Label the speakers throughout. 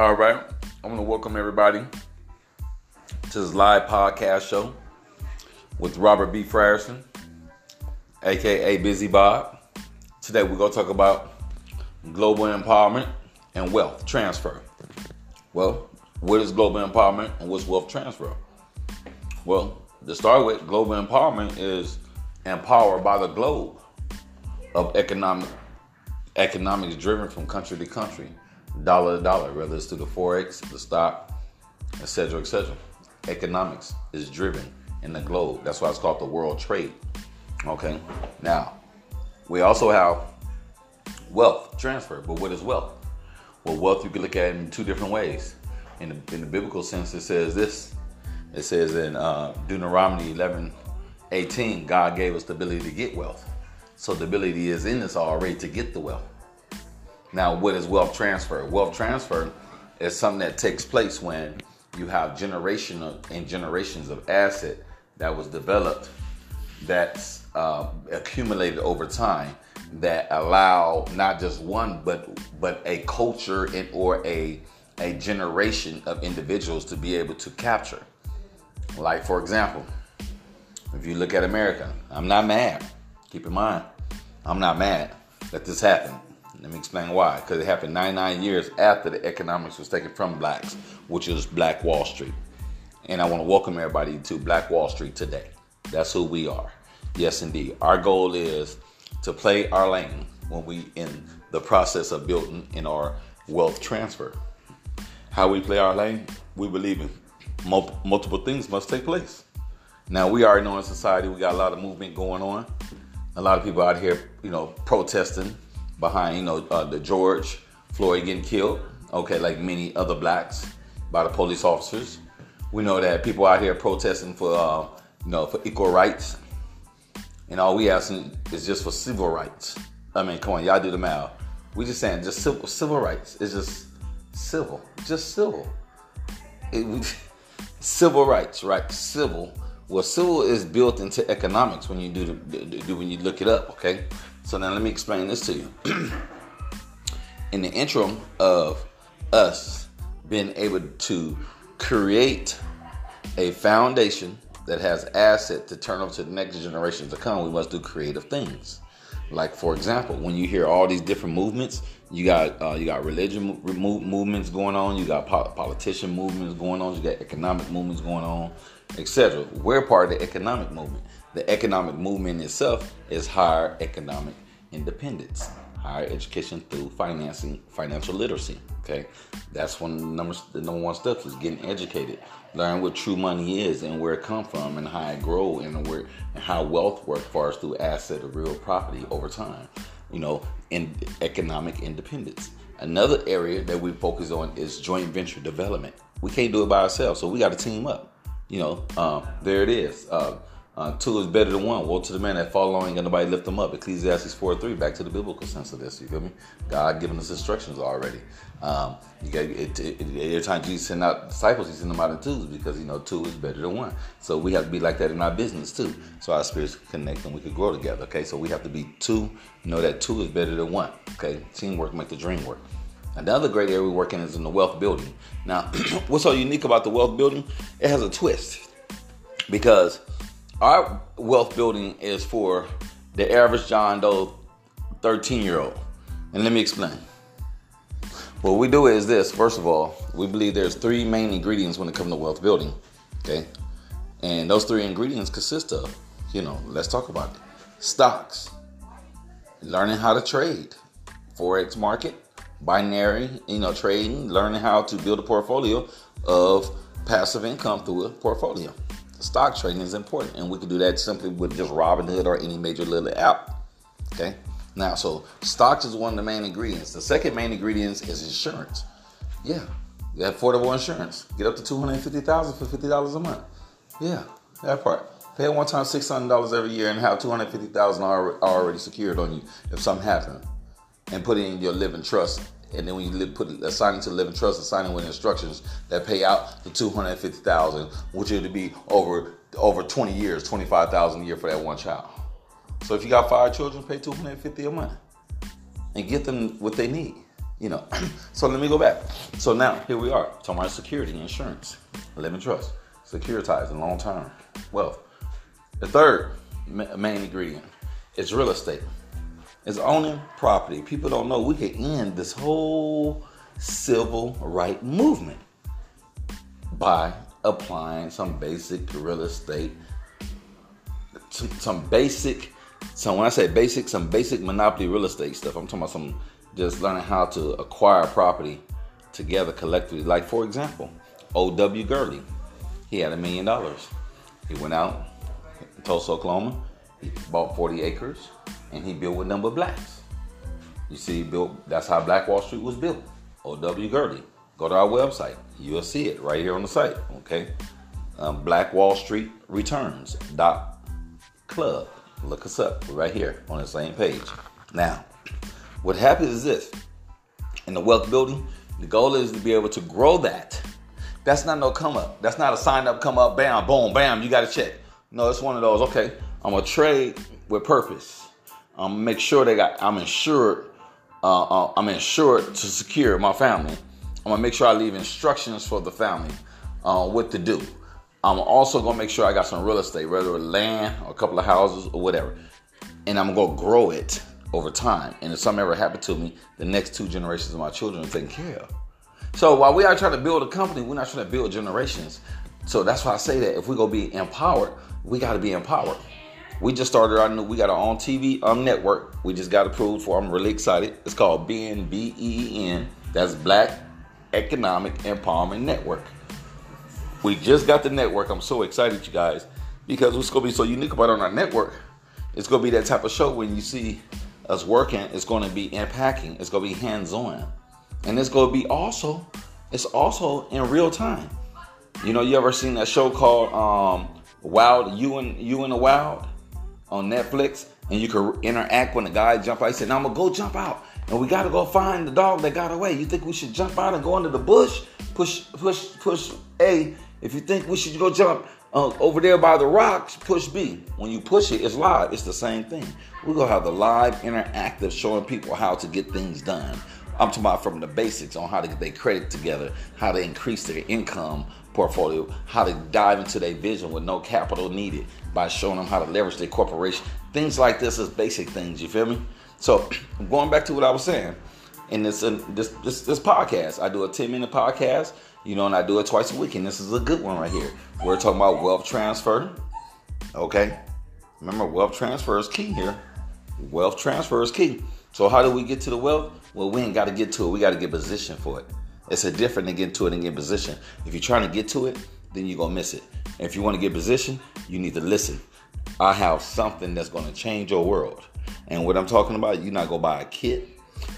Speaker 1: All right. I want to welcome everybody to this live podcast show with Robert B. Frierson, aka Busy Bob. Today we're going to talk about global empowerment and wealth transfer. Well, what is global empowerment and what's wealth transfer? Well, to start with, global empowerment is empowered by the globe of economic economics driven from country to country, dollar to dollar, whether it's through the forex, the stock, etc., etc. Economics is driven in the globe. That's why it's called the world trade. Okay. Now, we also have wealth transfer. But what is wealth? Well, wealth you can look at in two different ways. In the, in the biblical sense, it says this. It says in uh, Deuteronomy 11, 18, God gave us the ability to get wealth. So the ability is in us already to get the wealth. Now, what is wealth transfer? Wealth transfer is something that takes place when you have generational and generations of asset that was developed, that's uh, accumulated over time, that allow not just one but but a culture and or a a generation of individuals to be able to capture. Like for example, if you look at America, I'm not mad. Keep in mind, I'm not mad that this happened. Let me explain why. Because it happened 99 years after the economics was taken from blacks, which is Black Wall Street. And I want to welcome everybody to Black Wall Street today. That's who we are. Yes, indeed. Our goal is to play our lane when we in the process of building in our wealth transfer. How we play our lane, we believe in multiple things must take place. Now we already know in society we got a lot of movement going on. A lot of people out here, you know, protesting behind, you know, uh, the George Floyd getting killed. Okay, like many other blacks by the police officers. We know that people out here protesting for, uh, you know, for equal rights, and all we asking is just for civil rights. I mean, come on, y'all do the math. We just saying just civil, civil rights. It's just civil, just civil. It, we, civil rights, right? Civil. Well, civil is built into economics when you do the, do when you look it up. Okay, so now let me explain this to you. In the interim of us being able to create a foundation that has asset to turn over to the next generation to come, we must do creative things. Like for example, when you hear all these different movements, you got uh, you got religion movements going on, you got politician movements going on, you got economic movements going on, etc. We're part of the economic movement. The economic movement itself is higher economic independence, higher education through financing, financial literacy. Okay, that's one of the number one step is getting educated, learn what true money is and where it come from and how it grow and where and how wealth works for us through asset of real property over time. You know, in economic independence. Another area that we focus on is joint venture development. We can't do it by ourselves, so we got to team up. You know, um, there it is. Uh, uh, two is better than one. Woe to the man that fall ain't got nobody lift them up. Ecclesiastes 4 3, back to the biblical sense of this. You feel me? God giving us instructions already. Um, you got it, it, every time Jesus send out disciples, he send them out in twos because you know two is better than one. So we have to be like that in our business too. So our spirits connect and we can grow together. Okay, so we have to be two. Know that two is better than one. Okay, teamwork make the dream work. Another great area we're working is in the wealth building. Now, what's so unique about the wealth building? It has a twist because our wealth building is for the average John Doe 13 year old. And let me explain. What we do is this first of all, we believe there's three main ingredients when it comes to wealth building. Okay. And those three ingredients consist of, you know, let's talk about it. Stocks, learning how to trade, forex market, binary, you know, trading, learning how to build a portfolio of passive income through a portfolio stock trading is important, and we can do that simply with just Robinhood or any major little app. Okay. Now, so stocks is one of the main ingredients. The second main ingredient is insurance. Yeah, affordable insurance. Get up to two hundred fifty thousand for fifty dollars a month. Yeah, that part. Pay one time six hundred dollars every year and have two hundred fifty thousand already secured on you if something happened, and put in your living trust and then when you live, put assign it to living trust, assigning with instructions that pay out the two hundred fifty thousand, which would be over over twenty years, twenty five thousand a year for that one child. So if you got five children, pay two hundred fifty a month and get them what they need. You know, so let me go back. So now here we are talking about security, insurance, living trust, securitized and long term wealth. The third main ingredient is real estate. It's owning property. People don't know we can end this whole civil right movement by applying some basic real estate, some, basic, so when I say basic, some basic monopoly real estate stuff. I'm talking about some just learning how to acquire property together collectively. Like for example, O.W. Gurley, he had a million dollars. He went out Tulsa, Oklahoma. He bought 40 acres and he built with number blacks. You see, built. That's how Black Wall Street was built. O.W. Gurley. Go to our website. You'll see it right here on the site. Okay, um, Black Wall Street Returns dot club. Look us up. We're right here on the same page. Now, what happens is this: in the wealth building, the goal is to be able to grow that. That's not no come up. That's not a sign up, come up, bam, boom, bam. You got to check. No, it's one of those. Okay, I'm gonna trade with purpose. I'm gonna make sure they got. I'm insured uh, uh, I'm insured to secure my family. I'm gonna make sure I leave instructions for the family uh, what to do. I'm also gonna make sure I got some real estate, whether land or a couple of houses or whatever, and I'm gonna grow it over time. And if something ever happened to me, the next two generations of my children are taken care of. So while we are trying to build a company, we're not trying to build generations. So that's why I say that if we're gonna be empowered, we got to be empowered. We just started our new, we got our own TV um, network. We just got approved for. I'm really excited. It's called BNBEN. That's Black Economic Empowerment Network. We just got the network. I'm so excited, you guys, because what's to be so unique about on our network, it's to be that type of show when you see us working, it's to be unpacking. It's to be hands-on. And it's to be also, it's also in real time. You know, you ever seen that show called um, Wild, You and You in the Wild? On Netflix, and you can interact when the guy jump out. He said, "Now I'm gonna go jump out, and we gotta go find the dog that got away. You think we should jump out and go into the bush? Push, push, push A. If you think we should go jump uh, over there by the rocks, push B. When you push it, it's live. It's the same thing. We're gonna have the live interactive showing people how to get things done. I'm talking about from the basics on how to get their credit together, how to increase their income portfolio, how to dive into their vision with no capital needed by showing them how to leverage their corporation. Things like this is basic things, you feel me? So going back to what I was saying, in this, in this this this podcast, I do a 10 minute podcast, you know, and I do it twice a week, and this is a good one right here. We're talking about wealth transfer. Okay. Remember, wealth transfer is key here. Wealth transfer is key. So how do we get to the wealth? Well, we ain't got to get to it. We got to get position for it. It's a different than getting to it and get position. If you're trying to get to it, then you're gonna miss it. And if you want to get position, you need to listen. I have something that's gonna change your world. And what I'm talking about, you're not gonna buy a kit,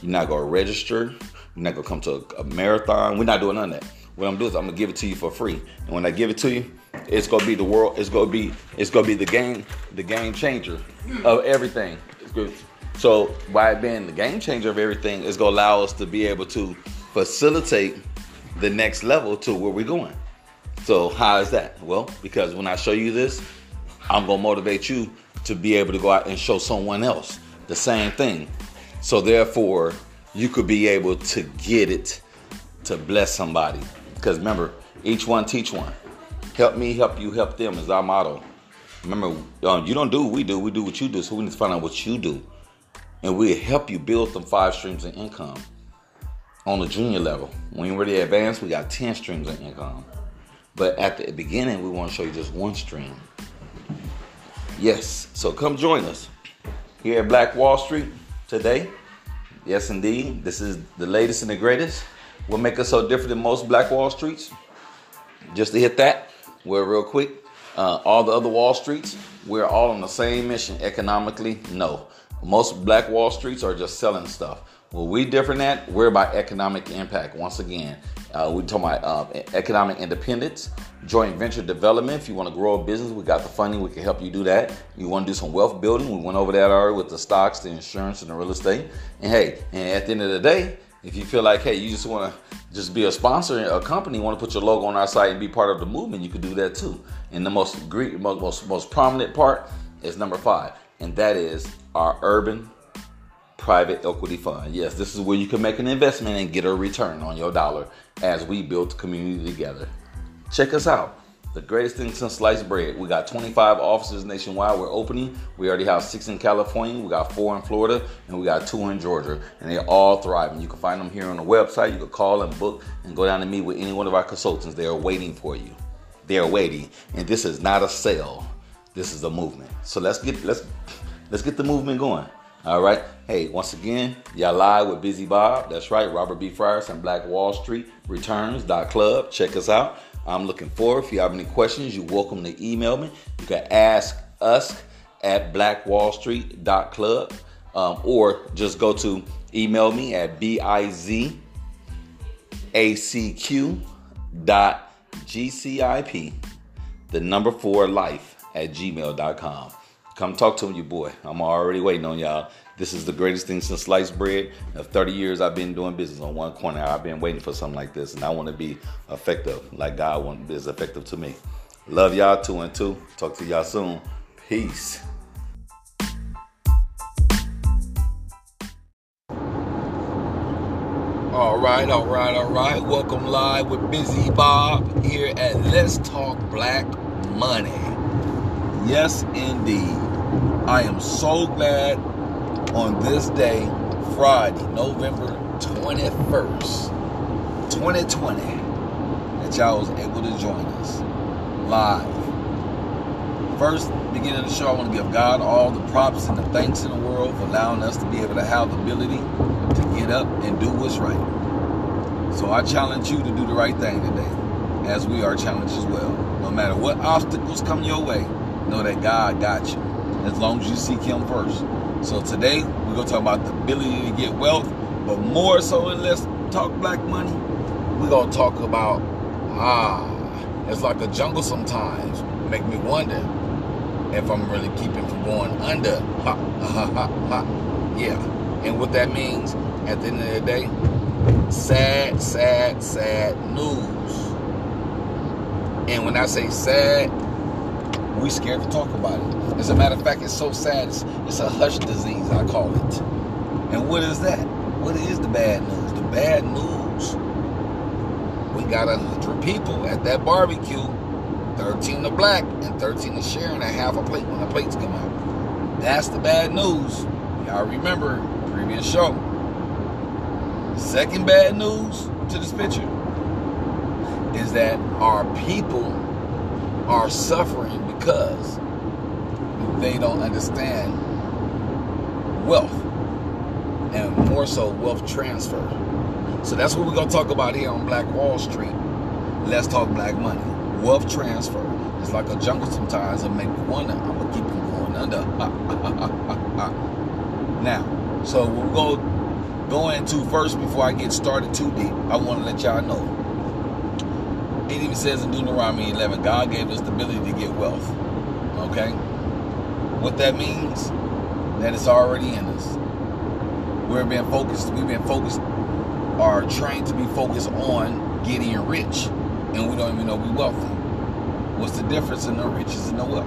Speaker 1: you're not gonna register, you're not gonna come to a, a marathon. We're not doing none of that. What I'm doing is I'm gonna give it to you for free. And when I give it to you, it's gonna be the world. It's gonna be it's gonna be the game the game changer of everything. So by being the game changer of everything, it's gonna allow us to be able to facilitate the next level to where we're going. So how is that? Well, because when I show you this, I'm gonna motivate you to be able to go out and show someone else the same thing. So therefore, you could be able to get it to bless somebody. Because remember, each one teach one. Help me, help you, help them is our motto. Remember, um, you don't do what we do, we do what you do. So we need to find out what you do and we'll help you build some five streams of income on the junior level. When you're ready to advance, we got 10 streams of income. But at the beginning, we want to show you just one stream. Yes, so come join us here at Black Wall Street today. Yes, indeed. This is the latest and the greatest. What make us so different than most Black Wall Streets? Just to hit that, we're real quick. Uh, all the other Wall Streets, we're all on the same mission economically. No, most black Wall Streets are just selling stuff. Well, we different at we're about economic impact. Once again, uh, we talk about uh, economic independence, joint venture development. If you want to grow a business, we got the funding. We can help you do that. You want to do some wealth building? We went over that already with the stocks, the insurance, and the real estate. And hey, and at the end of the day, if you feel like hey, you just want to just be a sponsor, a company, want to put your logo on our site and be part of the movement, you can do that too. And the most most most prominent part is number five and that is our urban private equity fund. Yes, this is where you can make an investment and get a return on your dollar as we build community together. Check us out. The greatest thing since sliced bread. We got 25 offices nationwide. We're opening. We already have six in California. We got four in Florida, and we got two in Georgia. And they're all thriving. You can find them here on the website. You can call and book and go down and meet with any one of our consultants. They are waiting for you. They are waiting. And this is not a sale. This is a movement. So let's get let's let's get the movement going. All right. Hey, once again, y'all live with Busy Bob. That's right. Robert B. Friars and Black Wall Street Returns Club. Check us out. I'm looking forward. If you have any questions, you're welcome to email me. You can ask us at blackwallstreet.club um, or just go to email me at bizacq dot gcip the number four life at gmail.com Come talk to you, boy. I'm already waiting on y'all. This is the greatest thing since sliced bread. Of 30 years I've been doing business on one corner. I've been waiting for something like this, and I want to be effective like God is effective to me. Love y'all two and two. Talk to y'all soon. Peace. All right, all right, all right. Welcome live with Busy Bob here at Let's Talk Black Money. Yes, indeed. I am so glad on this day, Friday, November 21st, 2020, that y'all was able to join us live. First, beginning of the show, I want to give God all the props and the thanks in the world for allowing us to be able to have the ability to get up and do what's right. So I challenge you to do the right thing today, as we are challenged as well. No matter what obstacles come your way, know that God got you as long as you seek Him first. So today we're gonna talk about the ability to get wealth, but more so than let's talk black money, we're gonna talk about ah, it's like a jungle sometimes. Make me wonder if I'm really keeping from going under. Ha ha ha ha. Yeah. And what that means at the end of the day, sad, sad, sad news. And when I say sad, we scared to talk about it. As a matter of fact, it's so sad. It's, it's a hush disease, I call it. And what is that? What is the bad news? The bad news. We got a hundred people at that barbecue. 13 are black and 13 are sharing a half a plate when the plates come out. That's the bad news. Y'all remember previous show. Second bad news to this picture is that our people are suffering because they don't understand wealth and more so wealth transfer. So that's what we're going to talk about here on Black Wall Street. Let's talk black money. Wealth transfer. It's like a jungle sometimes. It make me wonder. I'm going to keep them going under. now, so we're going to go into first before I get started too deep. I want to let y'all know it even says in Deuteronomy 11, God gave us the ability to get wealth. Okay? What that means, that it's already in us. We're being focused, we've been focused, are trained to be focused on getting rich, and we don't even know we're wealthy. What's the difference in the riches and the wealth?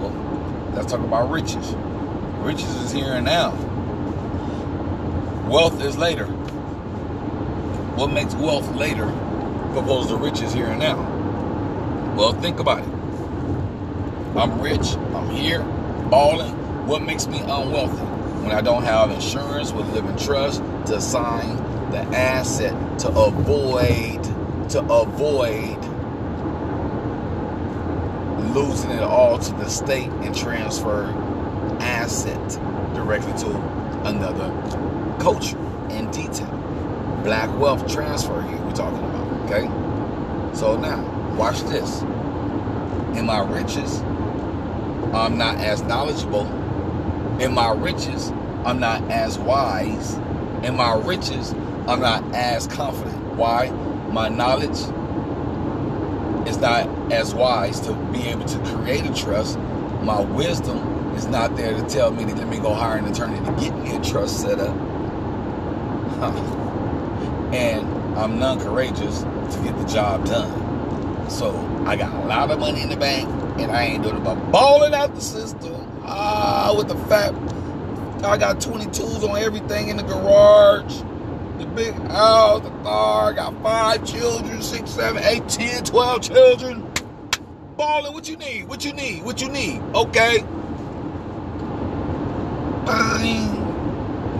Speaker 1: Well, let's talk about riches. Riches is here and now. Wealth is later. What makes wealth later opposed to riches here and now. Well, think about it. I'm rich, I'm here, balling. What makes me unwealthy? When I don't have insurance with living trust to sign the asset to avoid to avoid losing it all to the state and transfer asset directly to another culture in detail. Black wealth transfer here we're talking about. Okay? So now, watch this. In my riches, I'm not as knowledgeable. In my riches, I'm not as wise. In my riches, I'm not as confident. Why? My knowledge is not as wise to be able to create a trust. My wisdom is not there to tell me to let me go hire an attorney to get me a trust set up. and I'm non courageous to get the job done. So I got a lot of money in the bank, and I ain't doing but balling out the system. Ah, with the fat I got 22s on everything in the garage. The big house, the car. I got five children, six, seven, eight, ten, twelve children. Balling, what you need? What you need? What you need? Okay.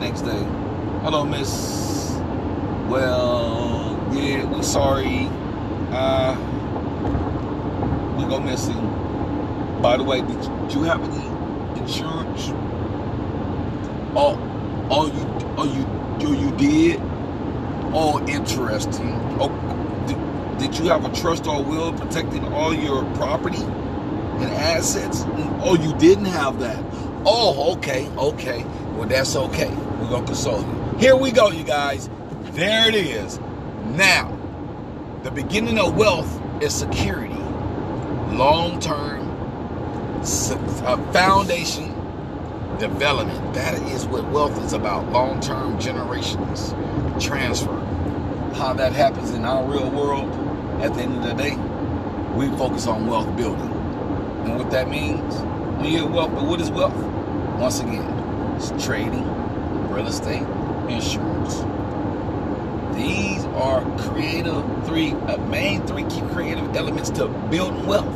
Speaker 1: Next day. Hello, miss. Well, yeah, we sorry. Uh, go missing. By the way, did you have any insurance? Oh, oh, you, oh, you, oh, you did. Oh, interesting. Oh, did, did you have a trust or will protecting all your property and assets? Oh, you didn't have that. Oh, okay, okay. Well, that's okay. We're gonna console you. Here we go, you guys. There it is. Now, the beginning of wealth is security, long term uh, foundation development. That is what wealth is about long term generations transfer. How that happens in our real world, at the end of the day, we focus on wealth building. And what that means, when you have wealth, but what is wealth? Once again, it's trading, real estate, insurance. These are creative three, uh, main three key creative elements to building wealth.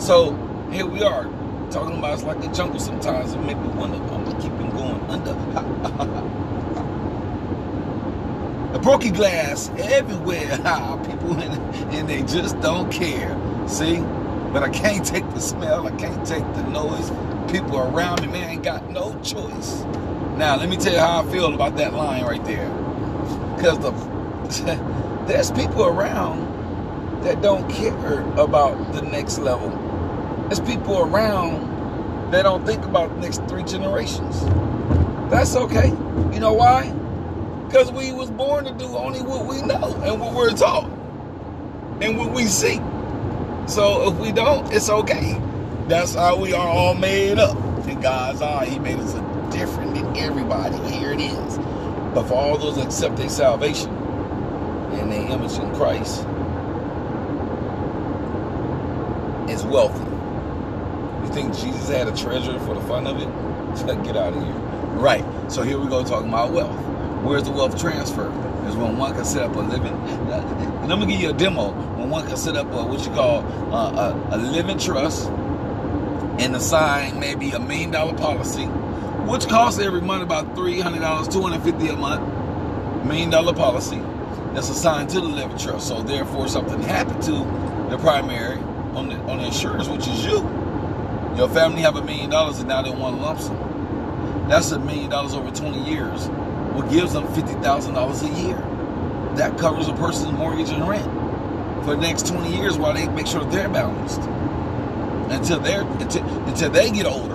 Speaker 1: So here we are talking about it's like a jungle sometimes. and make me wonder. I'm gonna keep it going under. the broken glass everywhere. People and they just don't care. See, but I can't take the smell. I can't take the noise. People around me, man, ain't got no choice. Now, let me tell you how I feel about that line right there. Because the there's people around that don't care about the next level. There's people around that don't think about the next three generations. That's okay. You know why? Because we was born to do only what we know and what we're taught and what we see. So if we don't, it's okay. That's how we are all made up. In God's eye, He made us different than everybody. Here it is. But for all those that accept their salvation and their image in Christ, is wealthy. You think Jesus had a treasure for the fun of it? Get out of here. Right. So here we go talking about wealth. Where's the wealth transfer? Is when one can set up a living. Uh, let me give you a demo. When one can set up a, what you call uh, a, a living trust and assign maybe a million dollar policy, which costs every month about three hundred dollars, $250 a month, million dollar policy that's assigned to the living trust. So therefore, something happened to the primary on the on the insurance, which is you. Your family have a million dollars and now they want lump sum. That's a million dollars over 20 years. What gives them $50,000 a year? That covers a person's mortgage and rent for the next 20 years while they make sure they're balanced until they're until, until they get older.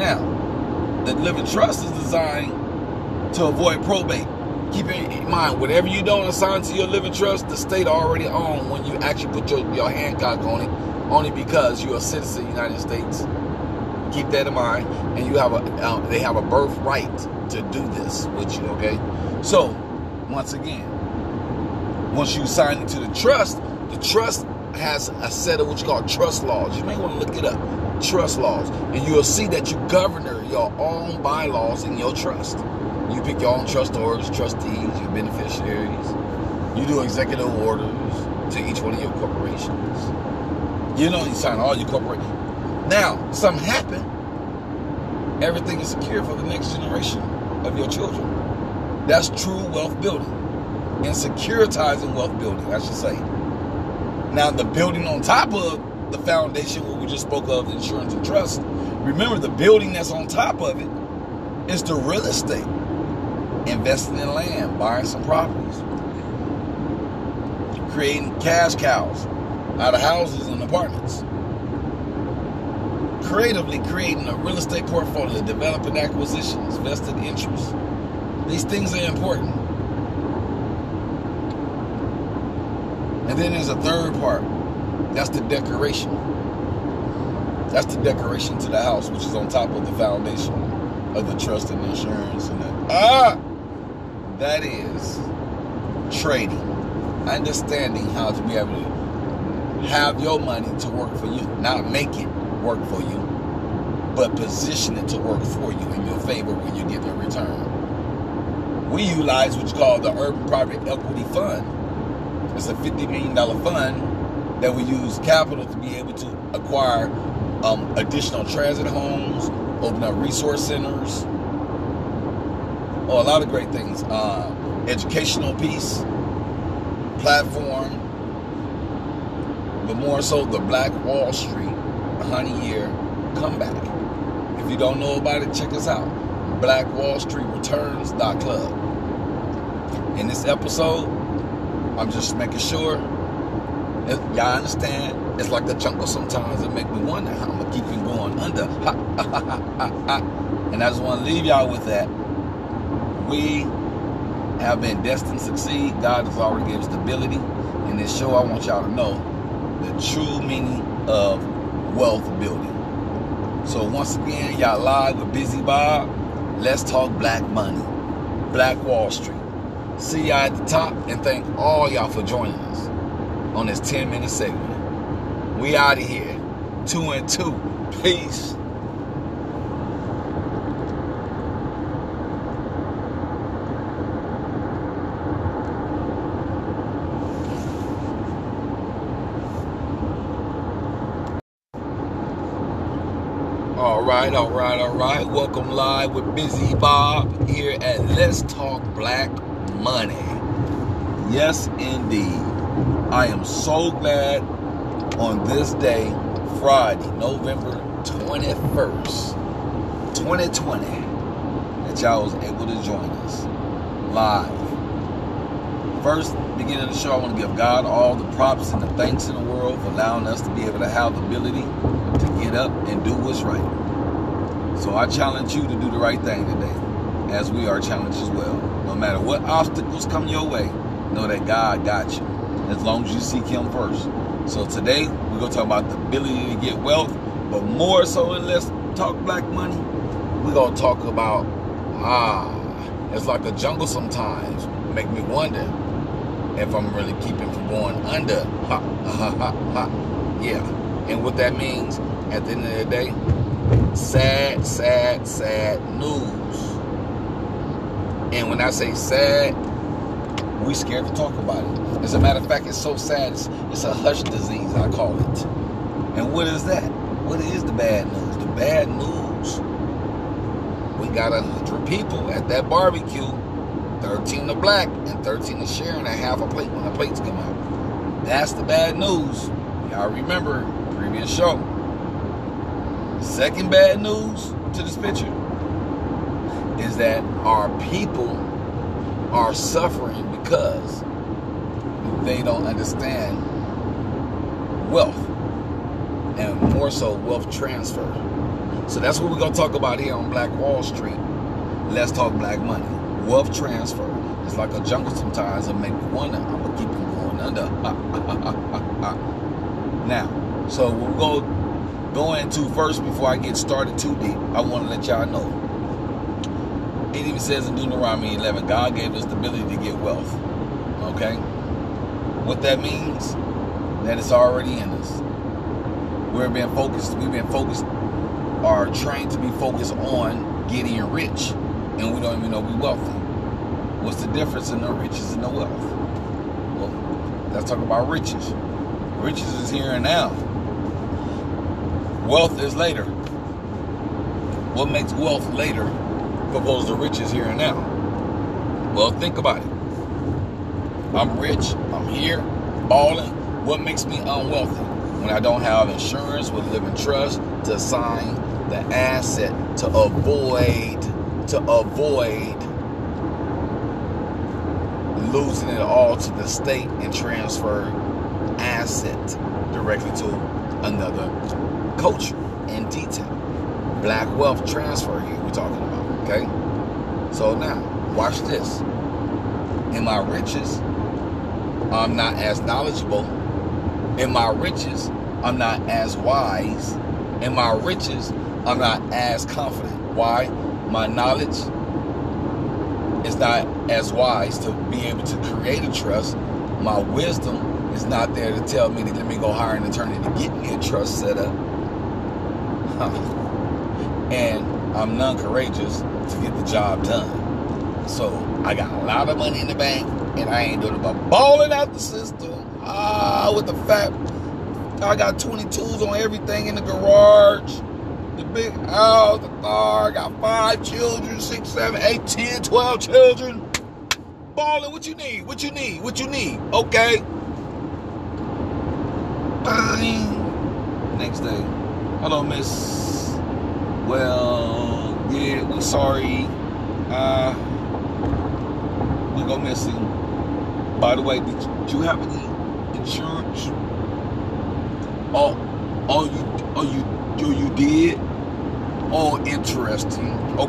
Speaker 1: Now, the living trust is designed to avoid probate. Keep in mind, whatever you don't assign to your living trust, the state already owns when you actually put your, your Hancock on it, only because you're a citizen of the United States. Keep that in mind, and you have a uh, they have a birthright to do this with you. Okay, so once again, once you sign into the trust, the trust has a set of what you call trust laws. You may want to look it up. Trust laws, and you'll see that you govern your own bylaws in your trust. You pick your own trustors, trustees, your beneficiaries. You do executive orders to each one of your corporations. You know, you sign all your corporate. Now, something happened. Everything is secure for the next generation of your children. That's true wealth building and securitizing wealth building, I should say. Now, the building on top of the foundation, what we just spoke of, insurance and trust, remember the building that's on top of it is the real estate. Investing in land, buying some properties, creating cash cows out of houses and apartments. Creatively creating a real estate portfolio, developing acquisitions, vested interests. These things are important. And then there's a third part. That's the decoration. That's the decoration to the house, which is on top of the foundation of the trust and insurance and that. Ah! That is trading. Understanding how to be able to have your money to work for you, not make it work for you. but position it to work for you in your favor when you get the return. We utilize what you call the Urban Private Equity Fund. It's a $50 million fund that we use capital to be able to acquire um, additional transit homes, open up resource centers, oh, a lot of great things. Uh, educational piece, platform, but more so the Black Wall Street 100 year comeback. If you don't know about it, check us out. Black Wall Street Returns.club. In this episode, I'm just making sure y'all understand. It's like the jungle sometimes. It make me wonder how I'm gonna keep him going under. and I just want to leave y'all with that. We have been destined to succeed. God has already given us the ability. In this show, I want y'all to know the true meaning of wealth building. So once again, y'all live with Busy Bob. Let's talk black money, Black Wall Street. See y'all at the top and thank all y'all for joining us on this 10 minute segment. We out of here. Two and two. Peace. All right, all right, all right. Welcome live with Busy Bob here at Let's Talk Black Money. Yes, indeed. I am so glad on this day, Friday, November 21st, 2020, that y'all was able to join us live. First, beginning of the show, I want to give God all the props and the thanks in the world for allowing us to be able to have the ability to get up and do what's right. So I challenge you to do the right thing today, as we are challenged as well. No matter what obstacles come your way, know that God got you, as long as you seek Him first. So today, we're to talk about the ability to get wealth, but more so in Let's Talk Black Money, we're to talk about, ah, it's like a jungle sometimes. Make me wonder if I'm really keeping from going under. Ha, ha, ha, ha. Yeah. And what that means at the end of the day, sad, sad, sad news. And when I say sad, we scared to talk about it. As a matter of fact, it's so sad. It's, it's a hush disease, I call it. And what is that? What is the bad news? The bad news. We got a hundred people at that barbecue. 13 are black and 13 are sharing a half a plate when the plates come out. That's the bad news. Y'all remember previous show. Second bad news to this picture is that our people are suffering because they don't understand wealth and more so wealth transfer. So that's what we're going to talk about here on Black Wall Street. Let's talk black money. Wealth transfer. It's like a jungle sometimes and make me wonder. I'm going to keep it going under. now, so we're going to go into first before I get started too deep. I want to let y'all know. It even says in Deuteronomy 11, God gave us the ability to get wealth. Okay? What that means, that it's already in us. We're being focused, we've been focused, are trained to be focused on getting rich, and we don't even know we're wealthy. What's the difference in the riches and the wealth? Well, let's talk about riches. Riches is here and now. Wealth is later. What makes wealth later opposed to riches here and now? Well, think about it. I'm rich. I'm here, balling. What makes me unwealthy? When I don't have insurance with living trust to sign the asset to avoid to avoid losing it all to the state and transfer asset directly to another culture in detail. Black wealth transfer here we're talking about, okay? So now, watch this. In my riches, I'm not as knowledgeable. In my riches, I'm not as wise. In my riches, I'm not as confident. Why? My knowledge is not as wise to be able to create a trust. My wisdom is not there to tell me to let me go hire an attorney to get me a trust set up. and I'm non courageous to get the job done. So I got a lot of money in the bank, and I ain't doing about balling out the system. Ah, with the fact I got 22s on everything in the garage, the big house, the car. I got five children, six, seven, eight, ten, twelve children. Balling, what you need? What you need? What you need? Okay. Fine. Next day. Hello, miss. Well, yeah, we're sorry. Uh, we go missing. By the way, did you have any insurance? Oh, oh, you, oh, you, oh, you did. Oh, interesting. Oh,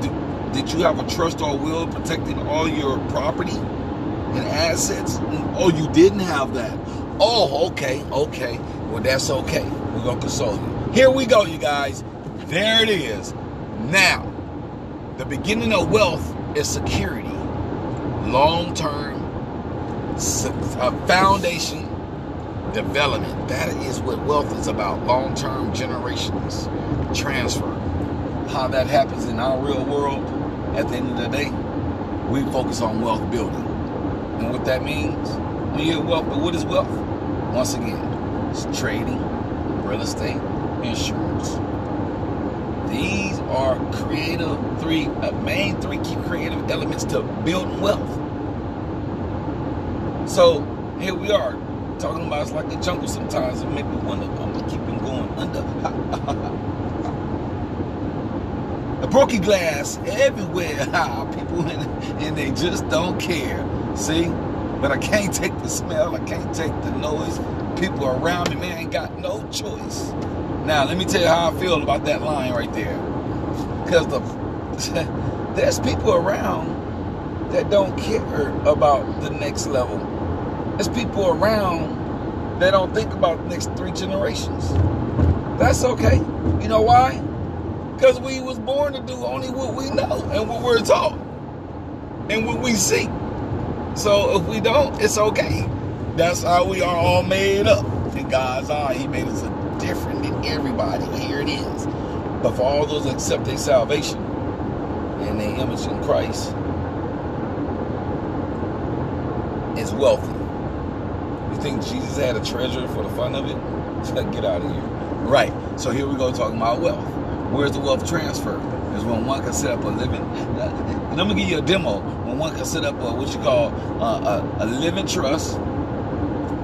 Speaker 1: did, did you have a trust or will protecting all your property and assets? Oh, you didn't have that. Oh, okay, okay. Well, that's okay. We're gonna console you. Here we go, you guys. There it is. Now, the beginning of wealth is security, long term, foundation development. That is what wealth is about long term generations transfer. How that happens in our real world, at the end of the day, we focus on wealth building. And what that means, when you get wealth, but what is wealth? Once again, it's trading, real estate, insurance. These are creative three, uh, main three key creative elements to building wealth. So here we are, talking about it's like a jungle sometimes and make me wonder I'm keep him going under. the broken glass everywhere. People in and they just don't care. See? But I can't take the smell, I can't take the noise. People around me, man, ain't got no choice. Now let me tell you how I feel about that line right there. Because the there's people around that don't care about the next level there's people around that don't think about the next three generations. That's okay. You know why? Because we was born to do only what we know and what we're taught and what we see. So if we don't, it's okay. That's how we are all made up. In God's eye, He made us different than everybody. Here it is. But for all those that accept their salvation and their image in Christ, is wealthy. Think Jesus had a treasure for the fun of it? Get out of here. Right. So here we go talking about wealth. Where's the wealth transfer? Is when one can set up a living. Let me give you a demo. When one can set up a, what you call uh, a, a living trust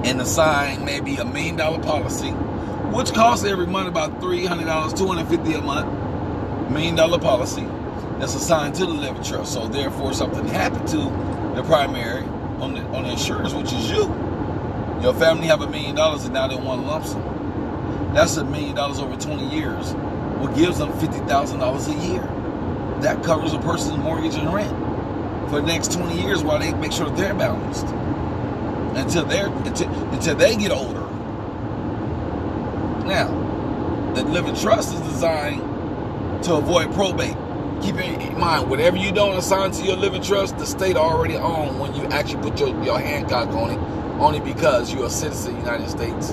Speaker 1: and assign maybe a million dollar policy, which costs every month about three hundred dollars, two hundred fifty a month. Million dollar policy that's assigned to the living trust. So therefore, something happened to the primary on the on the insurance, which is you your family have a million dollars and now they want lump sum. That's a million dollars over 20 years. What gives them $50,000 a year? That covers a person's mortgage and rent for the next 20 years while they make sure they're balanced. Until they're until, until they get older. Now, the living trust is designed to avoid probate. Keep in mind, whatever you don't assign to your living trust, the state already owns when you actually put your, your Hancock on it only because you're a citizen of the United States.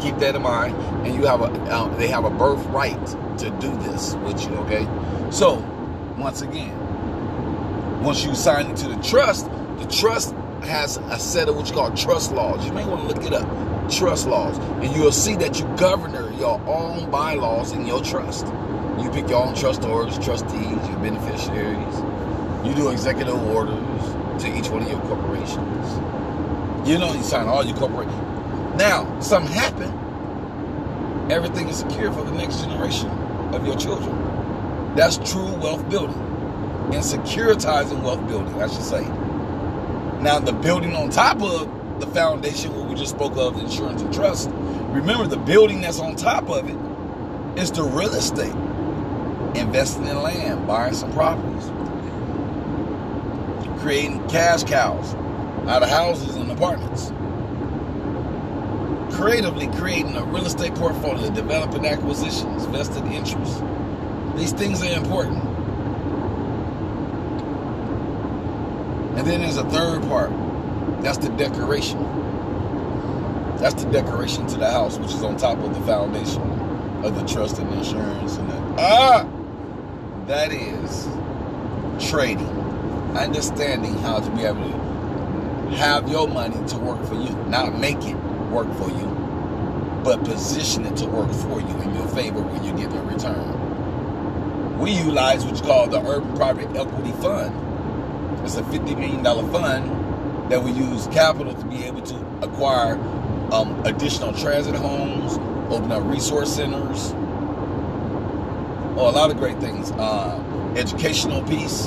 Speaker 1: Keep that in mind, and you have a uh, they have a birthright to do this with you. Okay, so once again, once you sign into the trust, the trust has a set of what you call trust laws. You may want to look it up. Trust laws, and you'll see that you govern your own bylaws in your trust. You pick your own trustors, trustees, your beneficiaries. You do executive orders to each one of your corporations. You know, you sign all your corporate. Now, something happened. Everything is secure for the next generation of your children. That's true wealth building and securitizing wealth building, I should say. Now, the building on top of the foundation, what we just spoke of, insurance and trust. Remember, the building that's on top of it is the real estate, investing in land, buying some properties, creating cash cows out of houses Creatively creating a real estate portfolio, developing acquisitions, vested interests. These things are important. And then there's a third part. That's the decoration. That's the decoration to the house, which is on top of the foundation.
Speaker 2: of the trust and insurance and that. Ah, that is trading, understanding how to be able to have your money to work for you, not make it work for you, but position it to work for you in your favor when you get a return. We utilize what's called the Urban Private Equity Fund. It's a $50 million fund that we use capital to be able to acquire um, additional transit homes, open up resource centers, a lot of great things. Uh, educational piece,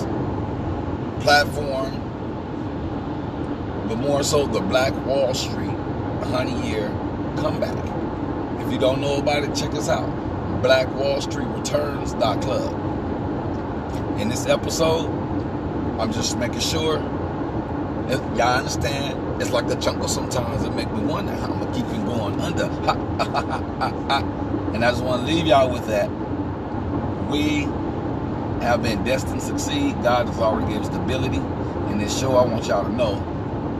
Speaker 2: platform, but more so the Black Wall Street 100 year comeback. If you don't know about it, check us out. Black Wall Street Returns.club. In this episode, I'm just making sure y'all understand it's like the jungle sometimes. It make me wonder how I'm gonna keep him going under. and I just want to leave y'all with that. We have been destined to succeed. God has already given us the ability. In this show, I want y'all to know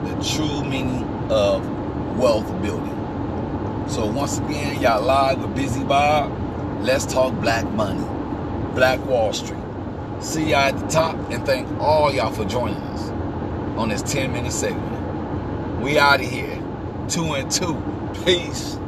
Speaker 2: the true meaning of wealth building. So once again, y'all live with Busy Bob. Let's talk black money, Black Wall Street. See y'all at the top, and thank all y'all for joining us on this 10 minute segment. We out of here. Two and two. Peace.